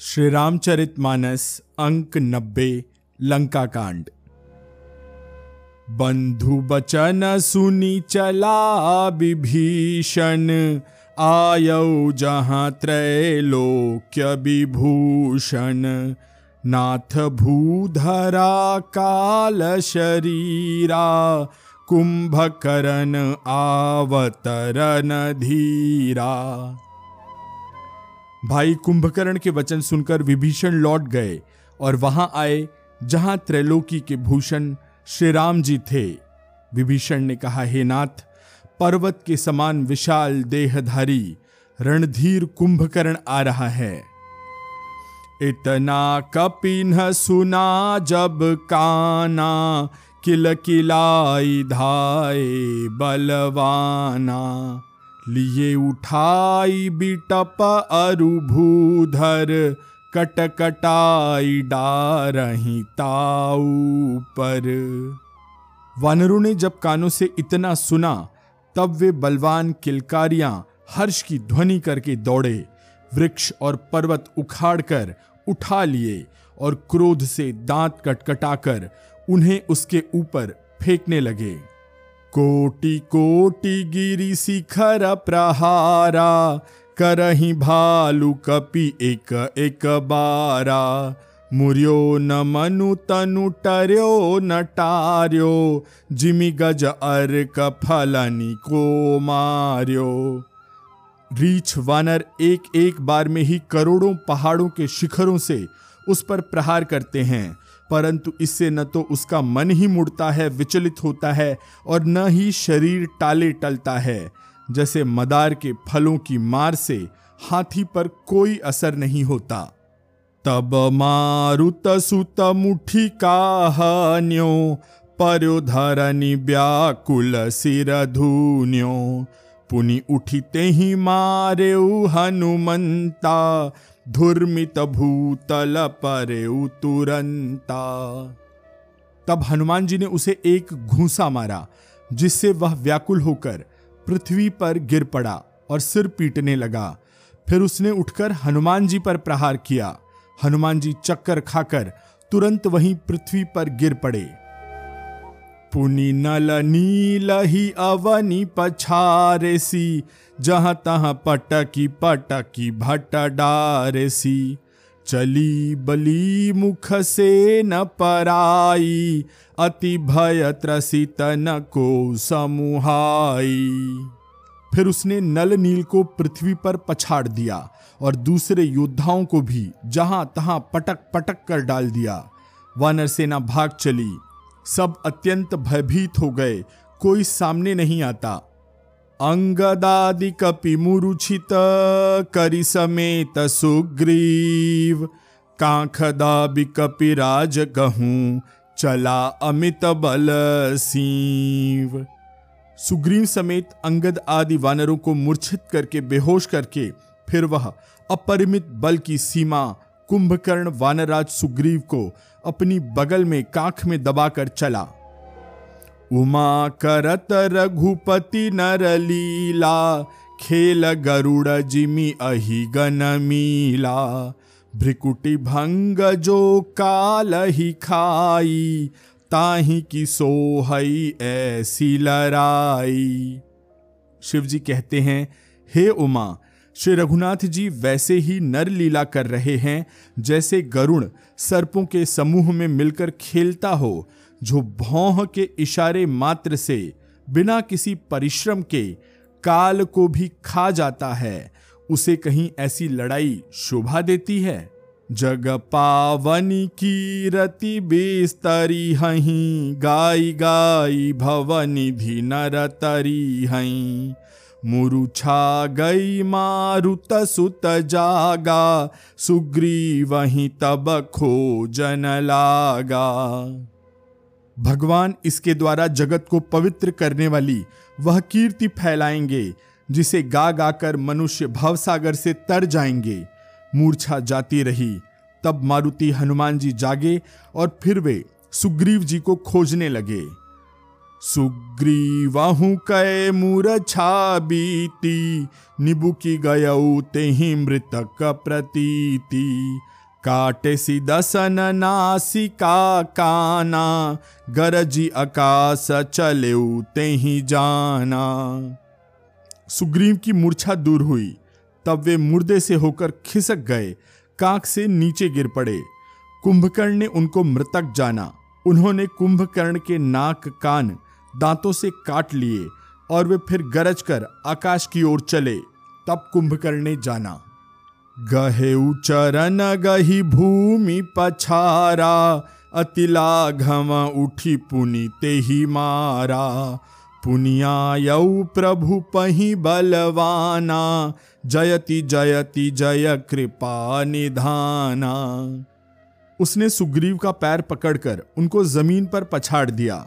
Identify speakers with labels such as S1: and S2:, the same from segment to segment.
S1: श्री रामचरित मानस अंक नब्बे लंका कांड बंधु बचन सुनी चला विभीषण, आयौ जहाँ त्रैलोक्य विभूषण नाथ भूधरा काल शरीरा कुंभकरण आवतरन धीरा भाई कुंभकर्ण के वचन सुनकर विभीषण लौट गए और वहाँ आए, जहाँ त्रैलोकी के भूषण श्री राम जी थे। विभीषण ने कहा, हे नाथ, पर्वत के समान विशाल देहधारी, रणधीर कुंभकर्ण आ रहा है। इतना कपिन सुना जब काना किल किलाई धाए बलवाना। लिए उठाई बिटप अरु भूधर कटकटाई डारही ताऊ पर। वानरों ने जब कानों से इतना सुना, तब वे बलवान किलकारियाँ हर्ष की ध्वनि करके दौड़े, वृक्ष और पर्वत उखाड़कर उठा लिए और क्रोध से दांत कटकटाकर उन्हें उसके ऊपर फेंकने लगे। कोटि कोटि गिरी शिखर प्रहारा, करही भालू कपि एक एक बारा। मुर्यो न मनु तनु टर्यो, न टार्यो, जिमि गज अर्क फलनी को मार्यो। रीछ वानर एक एक बार में ही करोड़ों पहाड़ों के शिखरों से उस पर प्रहार करते हैं। परंतु इससे न तो उसका मन ही मुड़ता है, विचलित होता है और न ही शरीर टाले टलता है। जैसे मदार के फलों की मार से हाथी पर कोई असर नहीं होता। तब मारुत सुत मुठी का धरनी व्याकुल सिर धून्यो। पुनि उठिते ही मारे हनुमंता धुर्मित भूतल पर तुरंता तब हनुमान जी ने उसे एक घूसा मारा, जिससे वह व्याकुल होकर पृथ्वी पर गिर पड़ा और सिर पीटने लगा। फिर उसने उठकर हनुमान जी पर प्रहार किया। हनुमान जी चक्कर खाकर तुरंत वहीं पृथ्वी पर गिर पड़े। पुनि नल नील ही अवनी पछारेसी, जहाँ तहां पटकी पटकी भट डारेसी। चली बली मुख से न पराई, अति भय त्रसित न को समुहाई। फिर उसने नल नील को पृथ्वी पर पछाड़ दिया और दूसरे योद्धाओं को भी जहाँ तहां पटक पटक कर डाल दिया। वानर सेना भाग चली सब अत्यंत भयभीत हो गए। कोई सामने नहीं आता। अंगदादि कपि मुरुचित करि समेत सुग्रीव कांखदाबि कपि राज कहूँ चला अमित बल सीव। सुग्रीव समेत अंगद आदि वानरों को मूर्छित करके, बेहोश करके, फिर वह अपरिमित बल की सीमा, कुंभकर्ण वानराज सुग्रीव को अपनी बगल में काख में दबाकर चला। उमा करत रघुपति नर लीला खेल गरुड़ जिमी अहि गन मीला। भ्रिकुटी भंग जो काल ही खाई, ताही की सोहई ऐसी लड़ाई। शिव जी कहते हैं, हे उमा श्री रघुनाथ जी वैसे ही नर लीला कर रहे हैं, जैसे गरुण सर्पों के समूह में मिलकर खेलता हो, जो भौह के इशारे मात्र से, बिना किसी परिश्रम के, काल को भी खा जाता है। उसे कहीं ऐसी लड़ाई शोभा देती है? जग पावनी की रति बेस्तरी हही, गाई गाई भवनिधि नर तरी हई मुरुछा गई मारुत सुत जागा सुग्री वही तब खो जन लागा भगवान इसके द्वारा जगत को पवित्र करने वाली वह कीर्ति फैलाएँगे, जिसे गा गाकर मनुष्य भवसागर से तर जाएँगे। मूर्छा जाती रही, तब मारुति हनुमान जी जागे और फिर वे सुग्रीव जी को खोजने लगे। सुग्रीवहु कै मूर्छा बीती, निबुकी गयऊ तेहि मृतक प्रतीति। काटे सी दसन नासिका काना, गरजी आकाश चले तेहि जाना। सुग्रीव की मूर्छा दूर हुई, तब वे मुर्दे से होकर खिसक गए कांक से नीचे गिर पड़े। कुंभकर्ण ने उनको मृतक जाना। उन्होंने कुंभकर्ण के नाक कान दांतों से काट लिए और वे फिर गरज कर आकाश की ओर चले। तब कुंभकर्ण ने जाना। गहे चरण, गही भूमि पछारा अतिला घम उठी पुनि ते ही मारा पुनियायऊ प्रभु पही बलवाना, जयति जयति, जय कृपा निधाना। उसने सुग्रीव का पैर पकड़कर उनको ज़मीन पर पछाड़ दिया।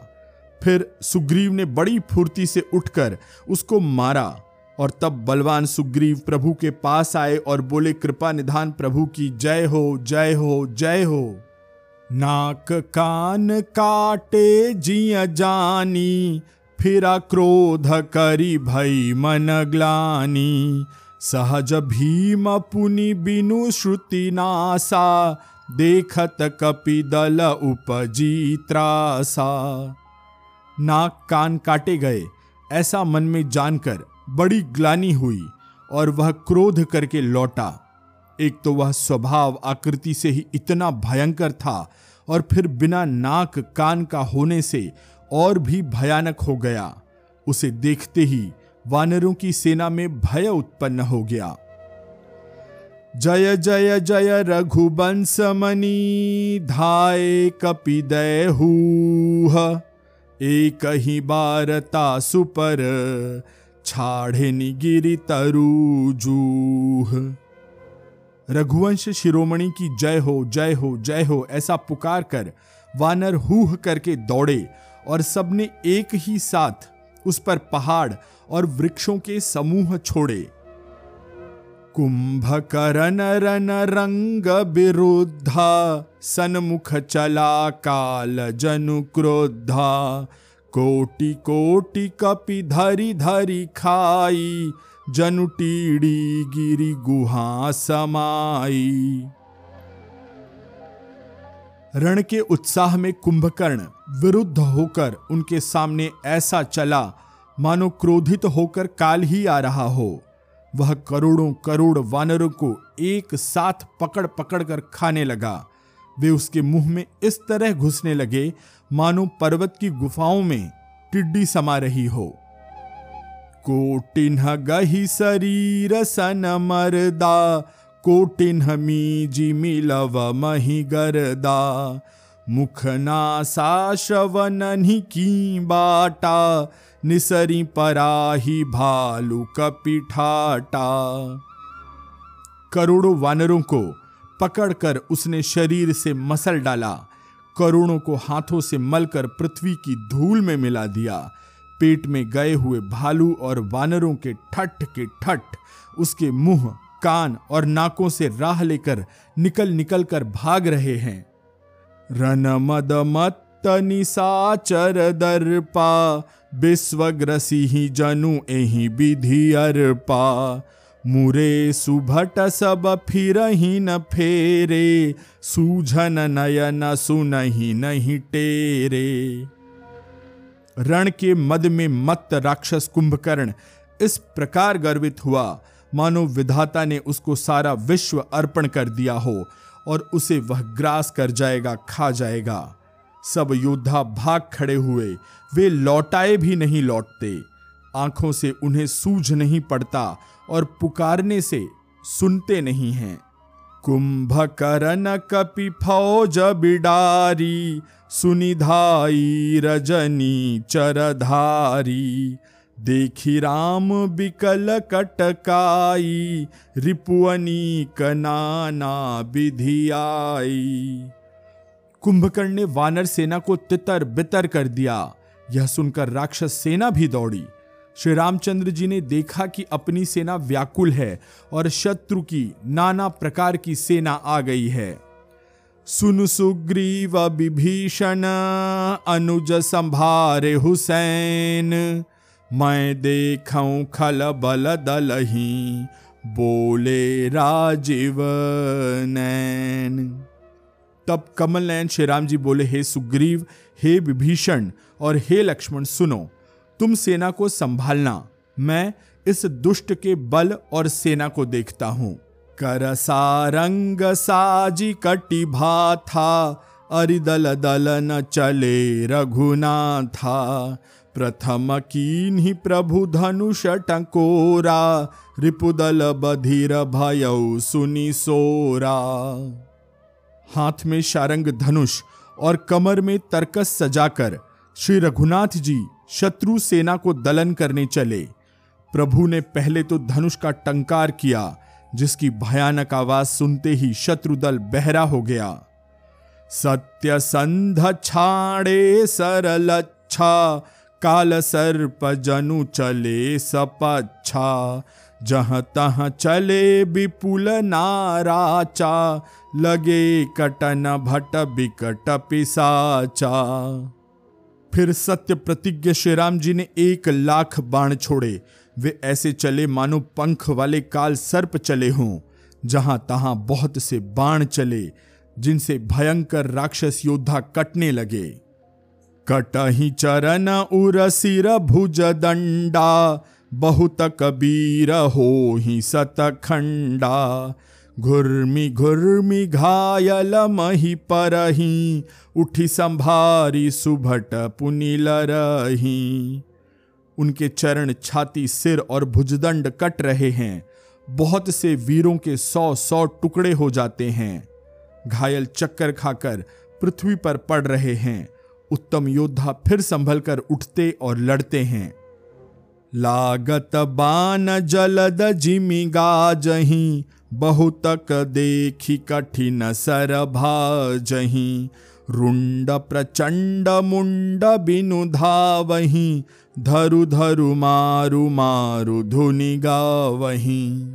S1: फिर सुग्रीव ने बड़ी फुर्ती से उठकर उसको मारा और तब बलवान सुग्रीव प्रभु के पास आए और बोले, कृपा निधान प्रभु की, जय हो जय हो जय हो। नाक कान काटे जिय जानी, फिरा क्रोध करी भई मन ग्लानी। सहज भीम पुनि बिनु श्रुति नासा, देखत कपि दल उपजी त्रासा। नाक कान काटे गए। ऐसा मन में जानकर बड़ी ग्लानी हुई और वह क्रोध करके लौटा। एक तो वह स्वभाव आकृति से ही इतना भयंकर था और फिर बिना नाक कान का होने से और भी भयानक हो गया। उसे देखते ही वानरों की सेना में भय उत्पन्न हो गया। जय जय जय रघुबंश मनी धाय कपिदय एक ही बारता सुपर छाड़े निगिरी तरुजूह रघुवंश शिरोमणि की जय हो जय हो जय हो, ऐसा पुकार कर वानर हूह करके दौड़े और सबने एक ही साथ उस पर पहाड़ और वृक्षों के समूह छोड़े। कुंभकर्ण रन रंग विरुद्धा सन्मुख चला काल जनु क्रोधा कोटि कोटि कपि धरी धरी खाई जनु टीड़ी गिरी गुहा समाई रण के उत्साह में कुंभकर्ण विरुद्ध होकर उनके सामने ऐसा चला, मानो क्रोधित होकर काल ही आ रहा हो। वह करोड़ों करोड़ वानरों को एक साथ पकड़ पकड़ कर खाने लगा। वे उसके मुँह में इस तरह घुसने लगे, मानो पर्वत की गुफाओं में टिड्डी समा रही हो। कोटिन गही शरीर सन मरदा, कोटिन्ह मीजी मिलव मही गरदा। मुखनासा श्रवण की बाटा, निसरी पराही भालू कपिठाटा करोड़ों वानरों को पकड़कर उसने शरीर से मसल डाला, करोड़ों को हाथों से मलकर पृथ्वी की धूल में मिला दिया। पेट में गए हुए भालू और वानरों के ठट के ठट, उसके मुँह, कान और नाकों से राह लेकर निकल निकल कर भाग रहे हैं। रन मद मत निसाचर दर्पा विश्वग्रसी जनु एही विधि अर्पा। मुरे सुभट सब फिर ही न फेरे, सूझन नयन सुनही नहीं टेरे। रण के मद में मत राक्षस कुंभकर्ण इस प्रकार गर्वित हुआ, मानो विधाता ने उसको सारा विश्व अर्पण कर दिया हो। और उसे वह ग्रास कर जाएगा, खा जाएगा। सब योद्धा भाग खड़े हुए, वे लौटाए भी नहीं लौटते। आँखों से उन्हें सूझ नहीं पड़ता और पुकारने से सुनते नहीं हैं। कुंभकरण कपि फौज बिडारी, सुनिधाई रजनी चरधारी। देखी राम बिकल कटकाई, रिपुअनी कनाना विधियाई कुंभकर्ण ने वानर सेना को तितर बितर कर दिया। यह सुनकर राक्षस सेना भी दौड़ी। श्री रामचंद्र जी ने देखा कि अपनी सेना व्याकुल है और शत्रु की नाना प्रकार की सेना आ गई है। सुन सुग्रीव विभीषण, अनुज संभारे हुसैन। मैं देखूँ खल बल दलही, बोले राजीव नैन तब कमल नयन श्री राम जी बोले, हे सुग्रीव, हे विभीषण और हे लक्ष्मण, सुनो, तुम सेना को संभालना। मैं इस दुष्ट के बल और सेना को देखता हूँ। कर सारंग साजी कटी भा था अरिदल दल न चले रघुना था प्रथम ही प्रभु धनुष टकोरा, रिपुदल बधिर भय सुनी सोरा। हाथ में शारंग धनुष और कमर में तरकस सजाकर श्री रघुनाथ जी शत्रु सेना को दलन करने चले। प्रभु ने पहले तो धनुष का टंकार किया, जिसकी भयानक आवाज़ सुनते ही शत्रु दल बहरा हो गया। सत्य संध छाड़े सरल सरलच्छा काल सर्प जनु चले सपच्छा, जह तह चले विपुल नाराचा, लगे कटन भट बिकट पिसाचा। फिर सत्य प्रतिज्ञ श्री राम जी ने एक लाख बाण छोड़े। वे ऐसे चले मानो पंख वाले काल सर्प चले हों, जहाँ तहां बहुत से बाण चले, जिनसे भयंकर राक्षस योद्धा कटने लगे। कटही चरण उर सिर भुज दंडा बहुत कबीर हो ही सतखंडा घुर्मी घुर्मी घायल मही परही, उठी संभारी सुभट पुनिल रही। उनके चरण छाती, सिर और भुजदंड कट रहे हैं। बहुत से वीरों के सौ सौ टुकड़े हो जाते हैं। घायल चक्कर खाकर पृथ्वी पर पड़ रहे हैं। उत्तम योद्धा फिर संभल कर उठते और लड़ते हैं। लागत बान जलद जिमि गाजही, बहुतक देखी कठिन सर भाजही। रुंड प्रचंड मुंड बिनु धावही, धरु धरु मारु मारु धुनि गावही।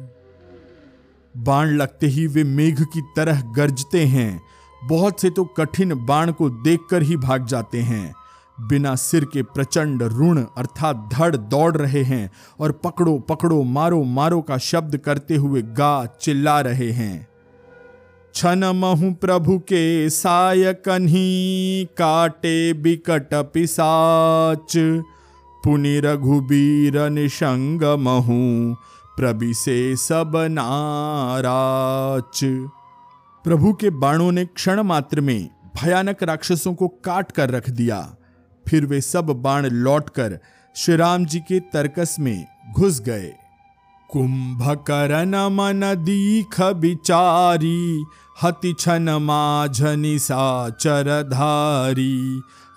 S1: बाण लगते ही वे मेघ की तरह गरजते हैं। बहुत से तो कठिन बाण को देखकर ही भाग जाते हैं। बिना सिर के प्रचंड ऋण अर्थात धड़ दौड़ रहे हैं और पकड़ो पकड़ो, मारो मारो का शब्द करते हुए गा चिल्ला रहे हैं। छन महु प्रभु के साय कन्ही काटे बिकट पिसाच। पुनि रघुबीर निशंग महु प्रभि से सब नाराच। प्रभु के बाणों ने क्षण मात्र में भयानक राक्षसों को काट कर रख दिया। फिर वे सब बाण लौटकर श्री राम जी के तर्कस में घुस गए। कुंभकर्ण मन दीख बिचारी हति छन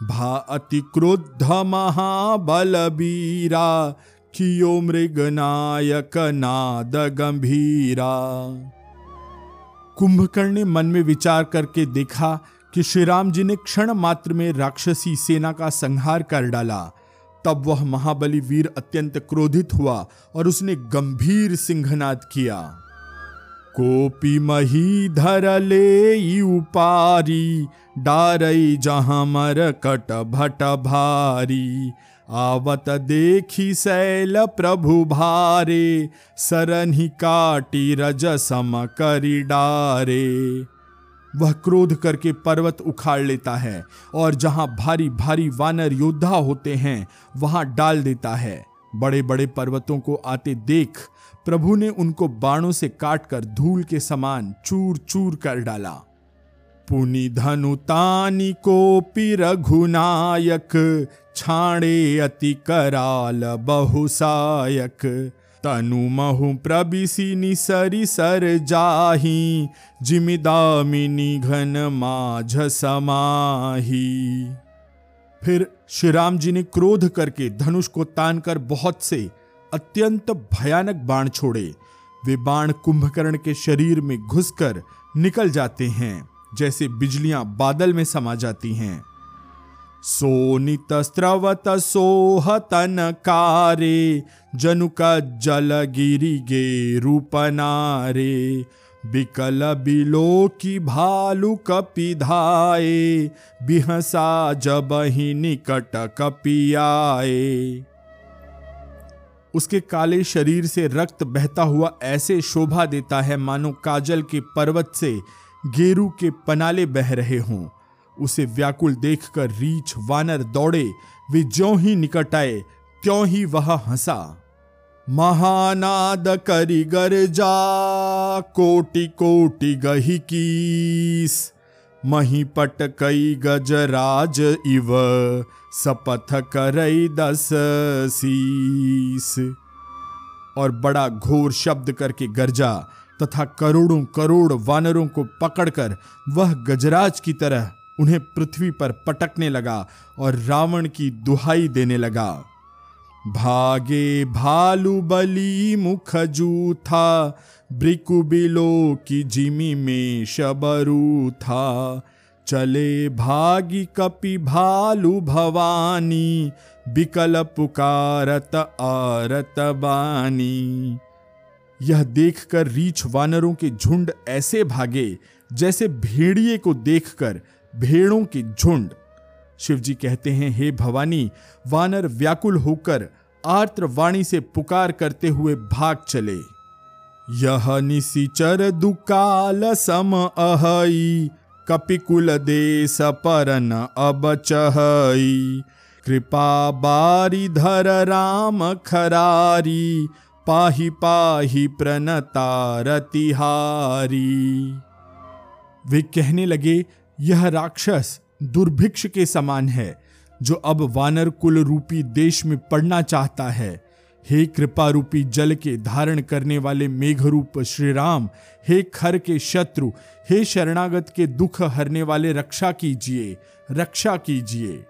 S1: भा अति क्रुद्ध महाबल बीरा कियो मृगनायक नाद गंभीरा। कुंभकर्ण ने मन में विचार करके देखा कि श्री राम जी ने क्षण मात्र में राक्षसी सेना का संहार कर डाला। तब वह महाबली वीर अत्यंत क्रोधित हुआ और उसने गंभीर सिंहनाद किया। कोपी मही धर ले उपारी, डारई जहाँ मर कट भट भारी। आवत देखी शैल प्रभु भारे सरनि काटी रज सम करी डारे। वह क्रोध करके पर्वत उखाड़ लेता है और जहाँ भारी भारी वानर योद्धा होते हैं, वहाँ डाल देता है। बड़े बड़े पर्वतों को आते देख, प्रभु ने उनको बाणों से काटकर धूल के समान चूर चूर कर डाला। पुनि धनु तानी को रघुनायक छाणे अति कराल बहुसायक। तनु महु प्रबिसी निसरी सर जाही जिमिदामिनी घन माझ समाही। फिर श्री राम जी ने क्रोध करके धनुष को तानकर बहुत से अत्यंत भयानक बाण छोड़े। वे बाण कुंभकर्ण के शरीर में घुसकर निकल जाते हैं, जैसे बिजलियाँ बादल में समा जाती हैं। सोनित स्त्रवत सोहतन कारे जनुक जल गिरी गे रूप रूपनारे बिकल बिलो की भालू कपिधाए बिहसा जब ही निकट कपियाए उसके काले शरीर से रक्त बहता हुआ ऐसे शोभा देता है मानो काजल के पर्वत से गेरू के पनाले बह रहे हों। उसे व्याकुल देखकर रीछ वानर दौड़े, वे ज्यो ही निकट आए त्यों ही वह हंसा। महानाद करी जा, कोटि कोटि गही कीस। मही पट कई गजराज इव, सपथ करई दस सीस। और बड़ा घोर शब्द करके गरजा, तथा करोड़ों करोड़ वानरों को पकड़कर वह गजराज की तरह उन्हें पृथ्वी पर पटकने लगा और रावण की दुहाई देने लगा। भागे भालू बली मुख जूथा, ब्रिकु बिलो की जिमी में शबरू था। चले भागी कपि भालू भवानी, बिकल पुकारत आरत बानी। यह देखकर रीछ वानरों के झुंड ऐसे भागे जैसे भेड़िए को देखकर भेड़ों के झुंड। शिवजी कहते हैं, हे भवानी, वानर व्याकुल होकर आर्त्र वाणी से पुकार करते हुए भाग चले। यह निशिचर दुकाल सम अहई, कपिकुल देश परन अब चहई। कृपा बारी धर राम खरारी, पाही पाही प्रणतारतिहारी। वे कहने लगे यह राक्षस दुर्भिक्ष के समान है, जो अब वानर कुल रूपी देश में पड़ना चाहता है। हे कृपा रूपी जल के धारण करने वाले मेघ रूप श्री राम हे खर के शत्रु, हे शरणागत के दुख हरने वाले रक्षा कीजिए रक्षा कीजिए।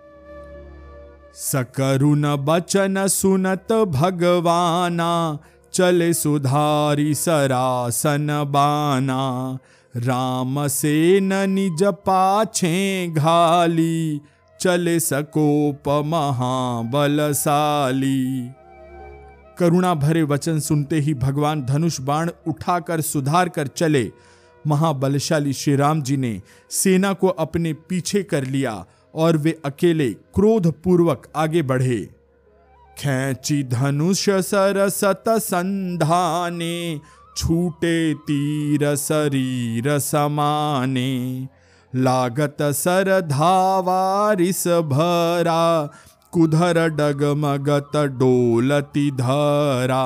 S1: सकरुन बचन सुनत भगवाना, चले सुधारी सरासन बाना। राम से निज पाछे घाली, चले सकोप महाबलशाली। करुणा भरे वचन सुनते ही भगवान धनुष बाण उठाकर सुधार कर चले। महाबलशाली श्री राम जी ने सेना को अपने पीछे कर लिया और वे अकेले क्रोध पूर्वक आगे बढ़े। खेची धनुष सरसत संधाने छूटे तीर शरीर समाने, लागत सर धावारिस भरा, कुधर डगमगत डोलती धरा।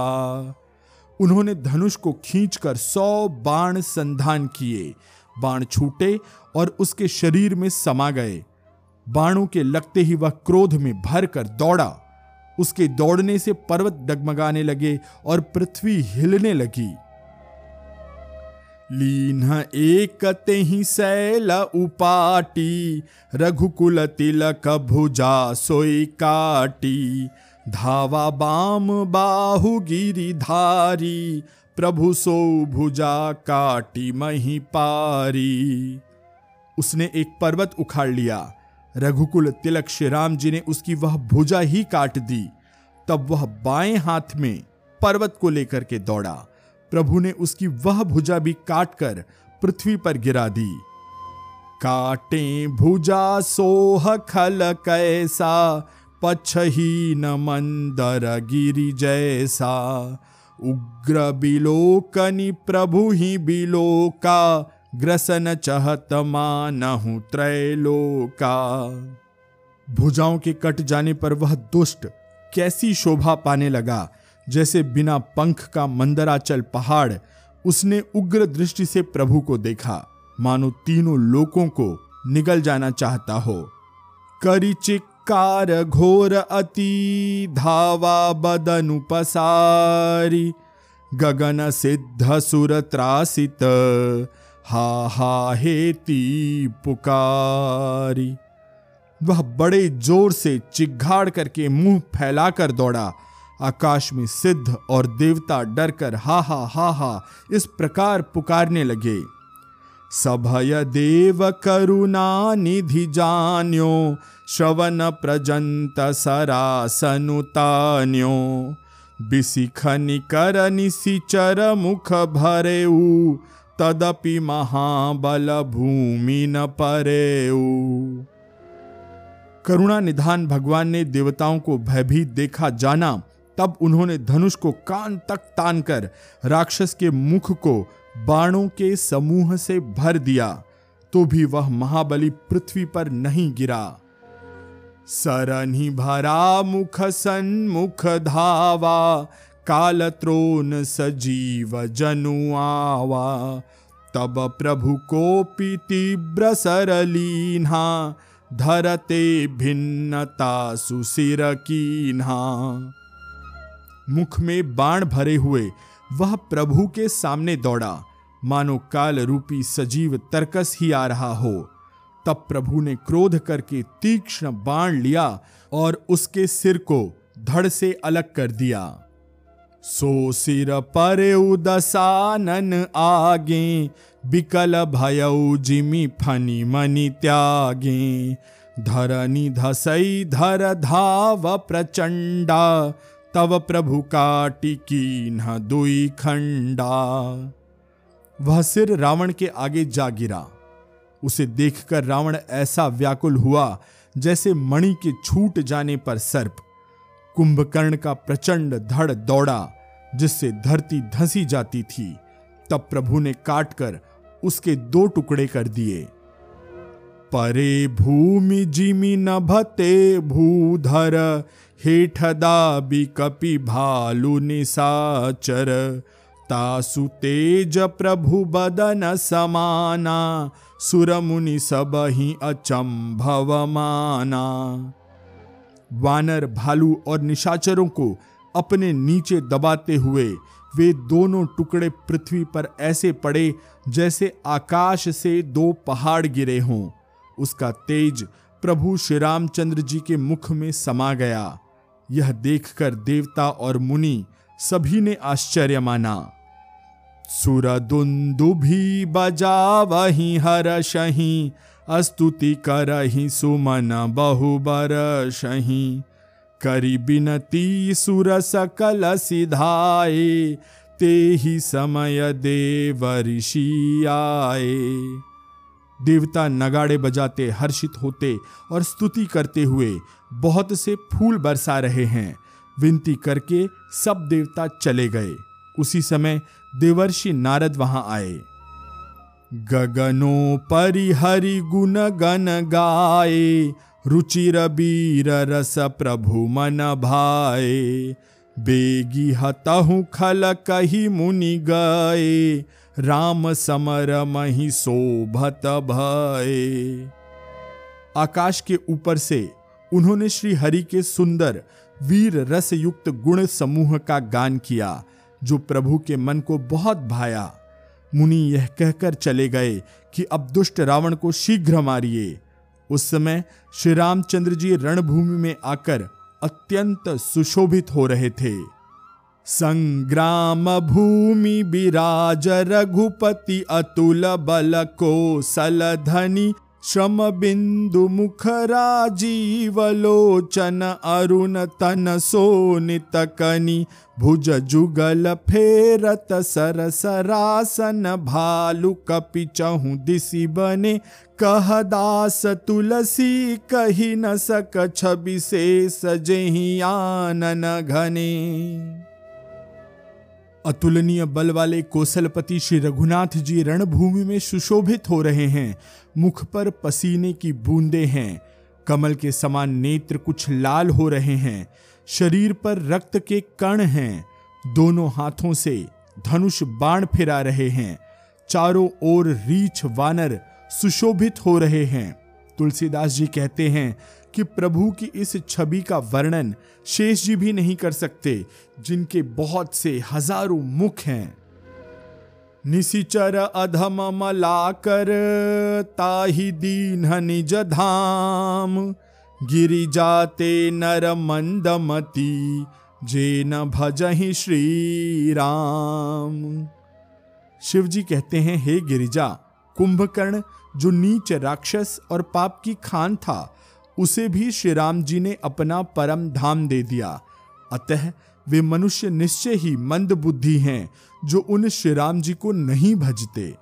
S1: उन्होंने धनुष को खींचकर सौ बाण संधान किए। बाण छूटे और उसके शरीर में समा गए। बाणों के लगते ही वह क्रोध में भर कर दौड़ा। उसके दौड़ने से पर्वत डगमगाने लगे और पृथ्वी हिलने लगी। लीन एक ही शैल उपाटी, रघुकुल तिलक भुजा सोई काटी। धावा बाम बाहु गिरी धारी, प्रभु सो भुजा काटी मही पारी। उसने एक पर्वत उखाड़ लिया। रघुकुल तिलक श्री राम जी ने उसकी वह भुजा ही काट दी। तब वह बाएँ हाथ में पर्वत को लेकर के दौड़ा। प्रभु ने उसकी वह भुजा भी काटकर पृथ्वी पर गिरा दी। काटे भुजा सोह खल कैसा, पछही न मंदर गिरी जैसा। उग्र बिलोकनि प्रभु ही बिलोका, ग्रसन चहत मानहु त्रैलोका। भुजाओं के कट जाने पर वह दुष्ट कैसी शोभा पाने लगा जैसे बिना पंख का मंदराचल पहाड़, उसने उग्र दृष्टि से प्रभु को देखा। मानो तीनों लोकों को निगल जाना चाहता हो। करी चिक्कार घोर अति, धावा बदनु पसारी, गगन सिद्ध सुर त्रासित, हा हा हेती पुकारी। वह बड़े ज़ोर से चिघाड़ करके मुँह फैलाकर दौड़ा। आकाश में सिद्ध और देवता डरकर हा हा हा हा इस प्रकार पुकारने लगे। सभय देव करुणा निधि जान्यो, श्रवण प्रजंत सरासनुतान्यो बिसिख निकर निशिचर मुख भरे तदपि महाबल भूमि न परेऊ। करुणा निधान भगवान ने देवताओं को भयभीत देखा जाना तब उन्होंने धनुष को कान तक तानकर राक्षस के मुख को बाणों के समूह से भर दिया तो भी वह महाबली पृथ्वी पर नहीं गिरा। सरनि भरा मुख सन्मुख धावा, काल त्रोन सजीव जनु आवा। तब प्रभु को तीव्र सरलीन्हा धरते भिन्नता सुसिर कीन्हा। मुख में बाण भरे हुए, वह प्रभु के सामने दौड़ा। मानो काल रूपी सजीव तरकस ही आ रहा हो। तब प्रभु ने क्रोध करके तीक्ष्ण बाण लिया और उसके सिर को धड़ से अलग कर दिया। सो सिर पर उदसानन आगे बिकल भयऊ जिमी फनी मनी त्यागे। धरनी धसई धर धाव प्रचंडा तव प्रभु काटी न दुई खंडा। वह सिर रावण के आगे जा गिरा। उसे देखकर रावण ऐसा व्याकुल हुआ जैसे मणि के छूट जाने पर सर्प। कुंभकर्ण का प्रचंड धड़ दौड़ा, जिससे धरती धंसी जाती थी। तब प्रभु ने काटकर उसके दो टुकड़े कर दिए। परे भूमि जिमि नभते भूधर हेठ दाबी कपि भालु निसाचर, तासु तेज प्रभु बदन समाना सुर मुनि सब ही अचंभव माना। वानर, भालू और निशाचरों को अपने नीचे दबाते हुए वे दोनों टुकड़े पृथ्वी पर ऐसे पड़े जैसे आकाश से दो पहाड़ गिरे हों। उसका तेज प्रभु श्री रामचंद्र जी के मुख में समा गया। यह देखकर देवता और मुनि सभी ने आश्चर्य माना। सुर वही हर शही अस्तुति करही, सुमन बहु बर शही करी बिनती सुर सकल सिधाए ते ही समय देव ऋषि आए देवता नगाड़े बजाते, हर्षित होते और स्तुति करते हुए बहुत से फूल बरसा रहे हैं। विनती करके सब देवता चले गए। उसी समय देवर्षि नारद वहाँ आए। गगनो परिहरि गुण गन गाए रुचिर बीर रस प्रभु मन भाए। बेगी हतहु खल कही मुनि गए। राम समर मही शोभत भय। आकाश के ऊपर से उन्होंने श्री हरि के सुंदर, वीर रस युक्त गुण समूह का गान किया, जो प्रभु के मन को बहुत भाया। मुनि यह कहकर चले गए कि अब दुष्ट रावण को शीघ्र मारिए। उस समय श्री रामचंद्र जी रणभूमि में आकर अत्यंत सुशोभित हो रहे थे। संग्राम भूमि विराज रघुपति अतुल बल को सल धनी श्रम बिंदु लोचन अरुण तन सोनित कनि भुज जुगल फेरत सर सरासन भालु कपि चहु दिशि बने कह दास तुलसी कही न सक छवि से सजेही आनन घने। अतुलनीय बल वाले कौशलपति श्री रघुनाथ जी रणभूमि में सुशोभित हो रहे हैं। मुख पर पसीने की बूंदे हैं। कमल के समान नेत्र कुछ लाल हो रहे हैं। शरीर पर रक्त के कण हैं। दोनों हाथों से धनुष बाण फिरा रहे हैं। चारों ओर रीछ वानर सुशोभित हो रहे हैं। तुलसीदास जी कहते हैं कि प्रभु की इस छवि का वर्णन शेष जी भी नहीं कर सकते, जिनके बहुत से हज़ारों मुख हैं। निशिचर अधम मलाकर ताही दीन निज धाम, गिरी जाते नर मंदमती, जे न भजहि श्री राम शिव जी कहते हैं, हे गिरिजा, कुंभकर्ण, जो नीच राक्षस और पाप की खान था उसे भी श्री राम जी ने अपना परम धाम दे दिया। अतः वे मनुष्य निश्चय ही मंद बुद्धि हैं, जो उन श्री राम जी को नहीं भजते।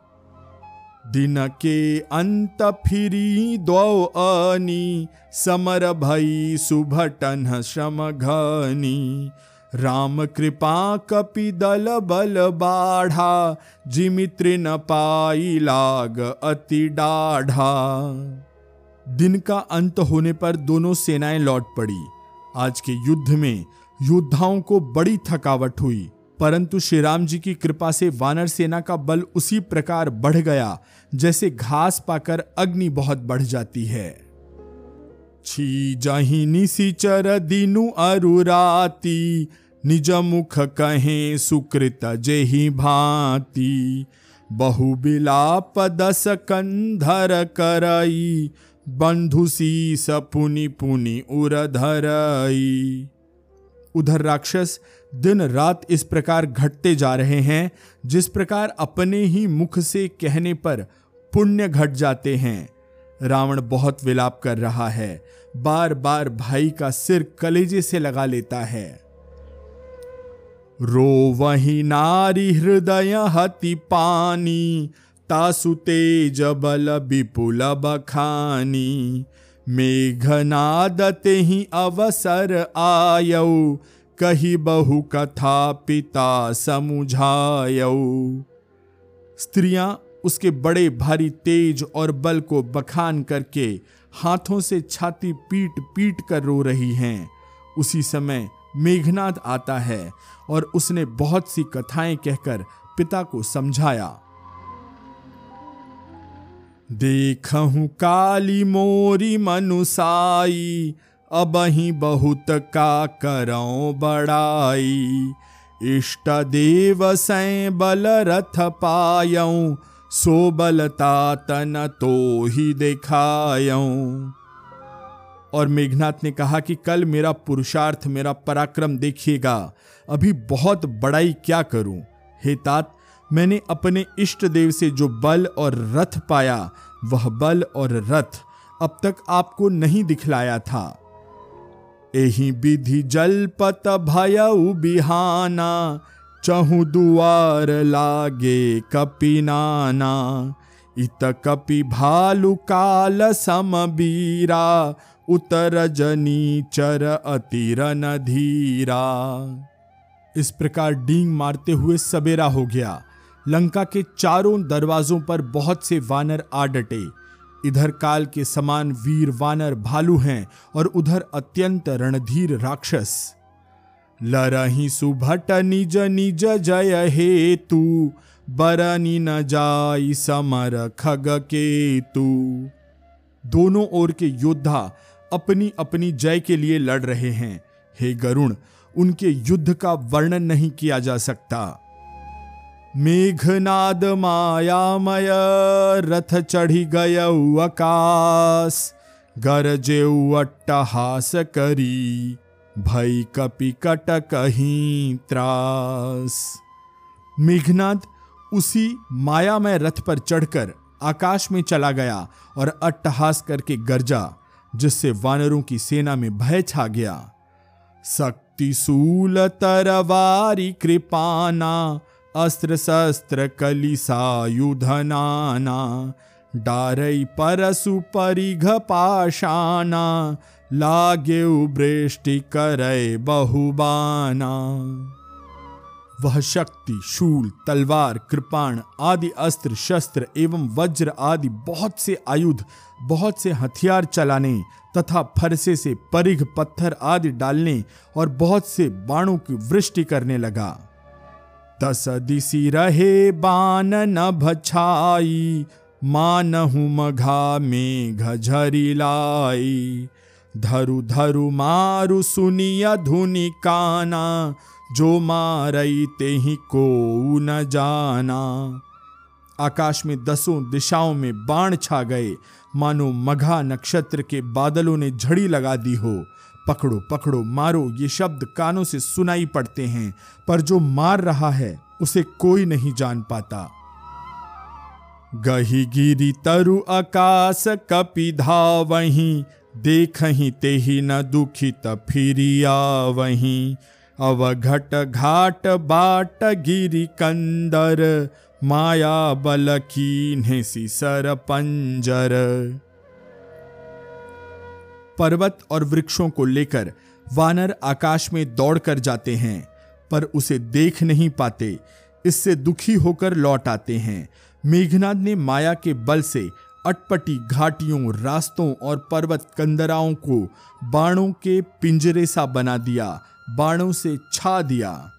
S1: दिन के अंत फिरी दो अनी समर भई सुभटन श्रम घनी। राम कृपा कपि दल बल बाढ़ा, जिमित्र न पाई लाग अति डाढ़ा। दिन का अंत होने पर दोनों सेनाएँ लौट पड़ी। आज के युद्ध में योद्धाओं को बड़ी थकावट हुई, परंतु श्री राम जी की कृपा से वानर सेना का बल उसी प्रकार बढ़ गया, जैसे घास पाकर अग्नि बहुत बढ़ जाती है। छी अरुराती, निज मुख कहे सुकृत जेहि भांति। बहु बिलाप दस कंधर करई बंधुसी सपुनि पुनि उरधरई। उधर राक्षस दिन रात इस प्रकार घटते जा रहे हैं, जिस प्रकार अपने ही मुख से कहने पर पुण्य घट जाते हैं। रावण बहुत विलाप कर रहा है बार बार भाई का सिर कलेजे से लगा लेता है। रो वही नारी हृदय हति पानी तासु तेज बल विपुल बखानी मेघनाद ते ही अवसर आयऊ कही बहु कथा पिता समुझायऊ स्त्रियाँ उसके बड़े भारी तेज और बल को बखान करके हाथों से छाती पीट पीट कर रो रही हैं। उसी समय मेघनाद आता है और उसने बहुत सी कथाएँ कहकर पिता को समझाया। देखूँ काली मोरी मनुसाई, अब ही बहुत का करो बड़ाई। इष्ट देव सै बल रथ पायऊ, सो बलता तन तो ही दिखायऊं। और मेघनाथ ने कहा कि कल मेरा पुरुषार्थ, मेरा पराक्रम देखिएगा, अभी बहुत बड़ाई क्या करूँ? हे तात मैंने अपने इष्ट देव से जो बल और रथ पाया, वह बल और रथ अब तक आपको नहीं दिखलाया था। एही विधि जलपत भय बिहाना, चहु दुआर लागे कपिनाना इत कपि भालु काल समबीरा उतर जनी चर अतिर न धीरा। इस प्रकार डींग मारते हुए सबेरा हो गया। लंका के चारों दरवाजों पर बहुत से वानर आ डटे। इधर काल के समान वीर वानर भालू हैं और उधर अत्यंत रणधीर राक्षस। लरही सुभट निज निज जय हे तू बरनी न जाई समर खग के तू दोनों ओर के योद्धा अपनी अपनी जय के लिए लड़ रहे हैं। हे गरुण, उनके युद्ध का वर्णन नहीं किया जा सकता। मेघनाद मायामय, रथ चढ़ी गय आकाश, गरजे अट्टहास करी, भई कपि कट कहीं त्रास। मेघनाद उसी मायामय रथ पर चढ़कर आकाश में चला गया और अट्टहास करके गरजा, जिससे वानरों की सेना में भय छा गया। शक्ति सूल तरवारी कृपाना अस्त्र शस्त्र कलिसायुधनाना डारई परसु परिघ पाषाना लागे वृष्टि करे बहुबाना। वह शक्ति, शूल, तलवार, कृपाण आदि, अस्त्र, शस्त्र एवं वज्र आदि बहुत से आयुध, बहुत से हथियार चलाने तथा फरसे से परिघ पत्थर आदि डालने और बहुत से बाणों की वृष्टि करने लगा। दस दिशी रहे बान न भछाई मानहु मघा में घझरी लाई। धरु धरु मारु सुनिया धुनि काना, जो मारई ते ही को न जाना। आकाश में दसों दिशाओं में बाण छा गए, मानो मघा नक्षत्र के बादलों ने झड़ी लगा दी हो। पकड़ो पकड़ो, मारो, ये शब्द कानों से सुनाई पड़ते हैं, पर जो मार रहा है, उसे कोई नहीं जान पाता। गही गिरी तरु आकाश, कपि वही देख ही न दुखित फिरिया वही अवघट घाट बाट गिरी कंदर, माया बल की सर पंजर पर्वत और वृक्षों को लेकर वानर आकाश में दौड़कर जाते हैं, पर उसे देख नहीं पाते। इससे दुखी होकर लौट आते हैं। मेघनाद ने माया के बल से अटपटी घाटियों, रास्तों और पर्वत कंदराओं को बाणों के पिंजरे सा बना दिया, बाणों से छा दिया।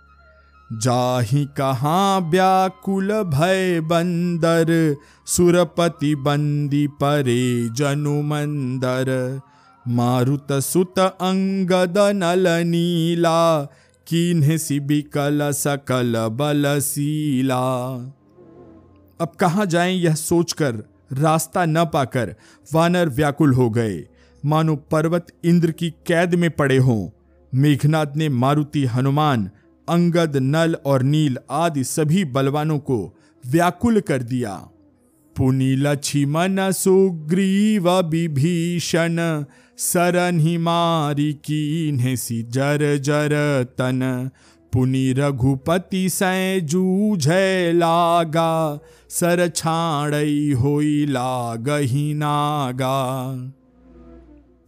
S1: जाही कहा व्याकुल भय बंदर, सुरपति बंदी परे जनु मंदर। मारुत सुत अंगद नल नीला कीन्ह सिबिकल सकल बलसीला। अब कहा जाएँ यह सोचकर, रास्ता न पाकर, वानर व्याकुल हो गए। मानो पर्वत इंद्र की कैद में पड़े हों। मेघनाथ ने मारुति, हनुमान, अंगद, नल और नील आदि सभी बलवानों को व्याकुल कर दिया। पुनि लक्ष्मण सुग्रीव विभीषण सरन ही मारी की सी जर जर तन। पुनि रघुपति सै जूझ लागा सर छाड़ई होई लागही नागा।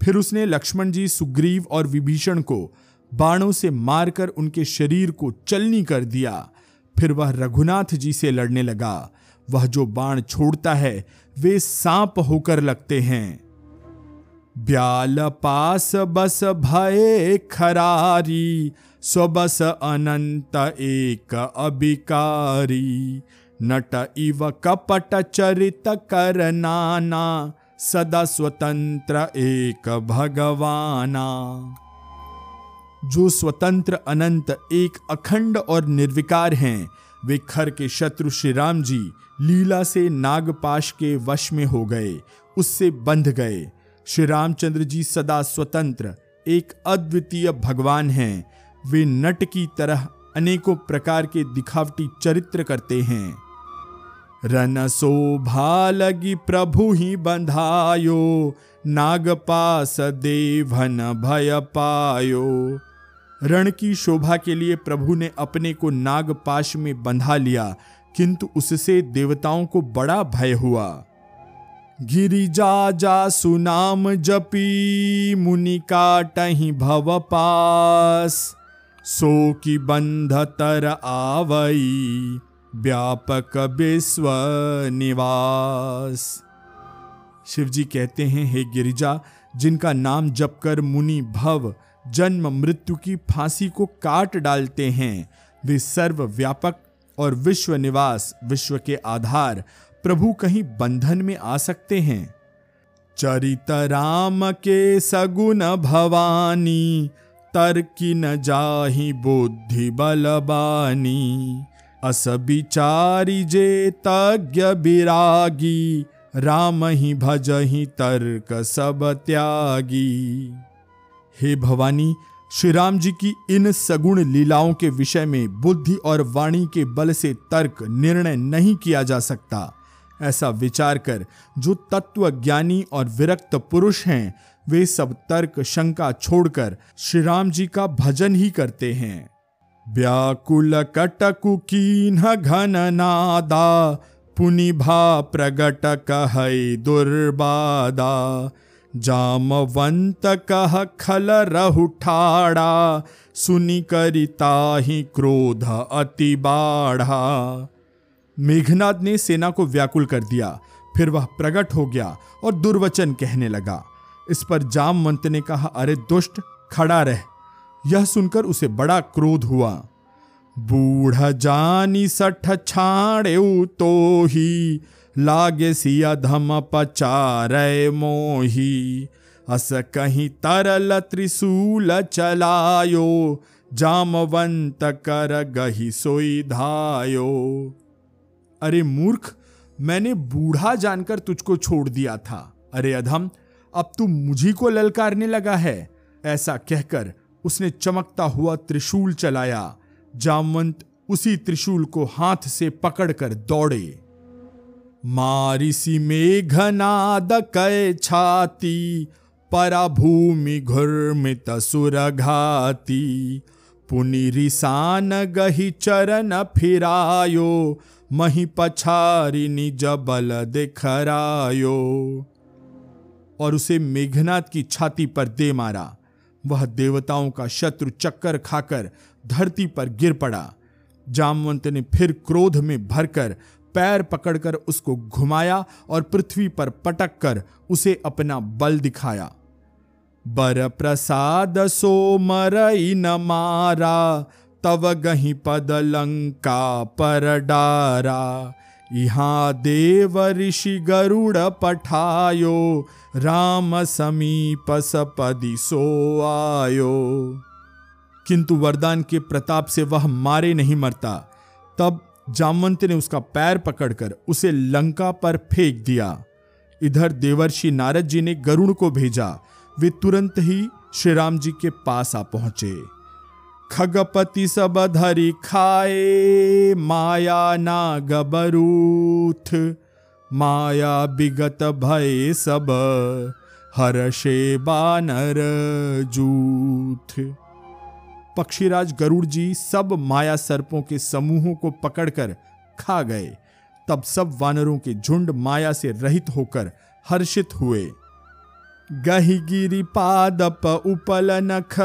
S1: फिर उसने लक्ष्मण जी सुग्रीव और विभीषण को बाणों से मारकर उनके शरीर को चलनी कर दिया। फिर वह रघुनाथ जी से लड़ने लगा। वह जो बाण छोड़ता है, वे सांप होकर लगते हैं। ब्याल पास बस भय खरारी स्वबस अनंत एक अभिकारी। नट इव कपट चरित कर नाना, सदा स्वतंत्र एक भगवाना। जो स्वतंत्र, अनंत, एक अखंड और निर्विकार हैं, वे खर के शत्रु श्री राम जी लीला से नागपाश के वश में हो गए, उससे बंध गए। श्री रामचंद्र जी सदा स्वतंत्र, एक अद्वितीय भगवान हैं। वे नट की तरह अनेकों प्रकार के दिखावटी चरित्र करते हैं। रन शोभा लगी प्रभु ही बंधायो, नागपास देवन भय पायो। रण की शोभा के लिए प्रभु ने अपने को नागपाश में बंधा लिया, किंतु उससे देवताओं को बड़ा भय हुआ। गिरिजा जा सुनाम जपी, मुनि काटही भव पास। सो की बंध तर आवई, व्यापक विश्व निवास। शिवजी कहते हैं, हे गिरिजा, जिनका नाम जप कर मुनि भव, जन्म मृत्यु की फांसी को काट डालते हैं, वे सर्व व्यापक और विश्व निवास, विश्व के आधार प्रभु कहीं बंधन में आ सकते हैं। चरित राम के सगुन भवानी, तर्की न जाही बुद्धि बलबानी। अस विचारी जे तज्ञ विरागी, राम ही भजही तर्क सब त्यागी। हे भवानी, श्री राम जी की इन सगुण लीलाओं के विषय में बुद्धि और वाणी के बल से तर्क निर्णय नहीं किया जा सकता। ऐसा विचार कर, जो तत्व ज्ञानी और विरक्त पुरुष हैं, वे सब तर्क शंका छोड़कर श्री राम जी का भजन ही करते हैं। व्याकुल कटकु कीन घन नादा पुनि भा प्रगट कह दुर्बादा। जामवंत कह खल रहुठाड़ा सुनी करिता ही क्रोध अति बाढ़ा। मेघनाथ ने सेना को व्याकुल कर दिया। फिर वह प्रकट हो गया और दुर्वचन कहने लगा। इस पर जामवंत ने कहा, अरे दुष्ट, खड़ा रह। यह सुनकर उसे बड़ा क्रोध हुआ। बूढ़ जानी सठ छाड़े तो ही, लागे सिया धम पचार मोही। अस कहीं तरल त्रिशूल चलायो, जामवंत कर गही सोई धायो। अरे मूर्ख, मैंने बूढ़ा जानकर तुझको छोड़ दिया था। अरे अधम, अब तू मुझी को ललकारने लगा है। ऐसा कहकर उसने चमकता हुआ त्रिशूल चलाया। जामवंत उसी त्रिशूल को हाथ से पकड़कर दौड़े। मारिसी मेघनाद कै छाती भूमि घुर्मित सुरघाती पुनि रिसान गही चरण फिरायो मही पछारी निज बल देखरायो। और उसे मेघनाथ की छाती पर दे मारा। वह देवताओं का शत्रु चक्कर खाकर धरती पर गिर पड़ा। जामवंत ने फिर क्रोध में भरकर पैर पकड़कर उसको घुमाया और पृथ्वी पर पटक कर उसे अपना बल दिखाया। बर प्रसाद सो मरई न मारा। तव गही पद लंका पर डारा। यहाँ देव ऋषि गरुड़ पठायो, राम समीप सपदि सो आयो। किंतु वरदान के प्रताप से वह मारे नहीं मरता। तब जामवंत ने उसका पैर पकड़कर उसे लंका पर फेंक दिया। इधर देवर्षि नारद जी ने गरुड़ को भेजा। वे तुरंत ही श्री राम जी के पास आ पहुँचे। खगपति सब धरी खाए, माया नाग बरूथ माया बिगत भय सब हर्षे बानर जूथ। पक्षीराज गरुड़ जी सब माया सर्पों के समूहों को पकड़कर खा गए। तब सब वानरों के झुंड माया से रहित होकर हर्षित हुए। गही गिरी पादप उपल नख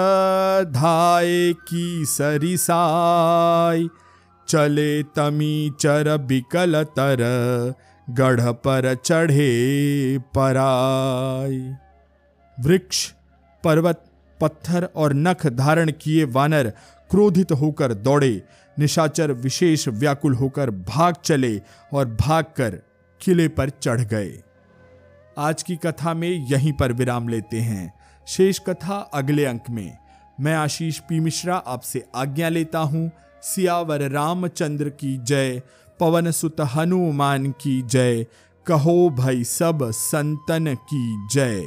S1: धाये की सरिसाई चले तमी चर बिकल तर गढ़ पर चढ़े पराय। वृक्ष, पर्वत, पत्थर और नख धारण किए वानर क्रोधित होकर दौड़े। निशाचर विशेष व्याकुल होकर भाग चले और भागकर किले पर चढ़ गए। आज की कथा में यहीं पर विराम लेते हैं। शेष कथा अगले अंक में। मैं आशीष पी मिश्रा आपसे आज्ञा लेता हूँ। सियावर रामचंद्र की जय। पवन सुत हनुमान की जय। कहो भाई सब संतन की जय।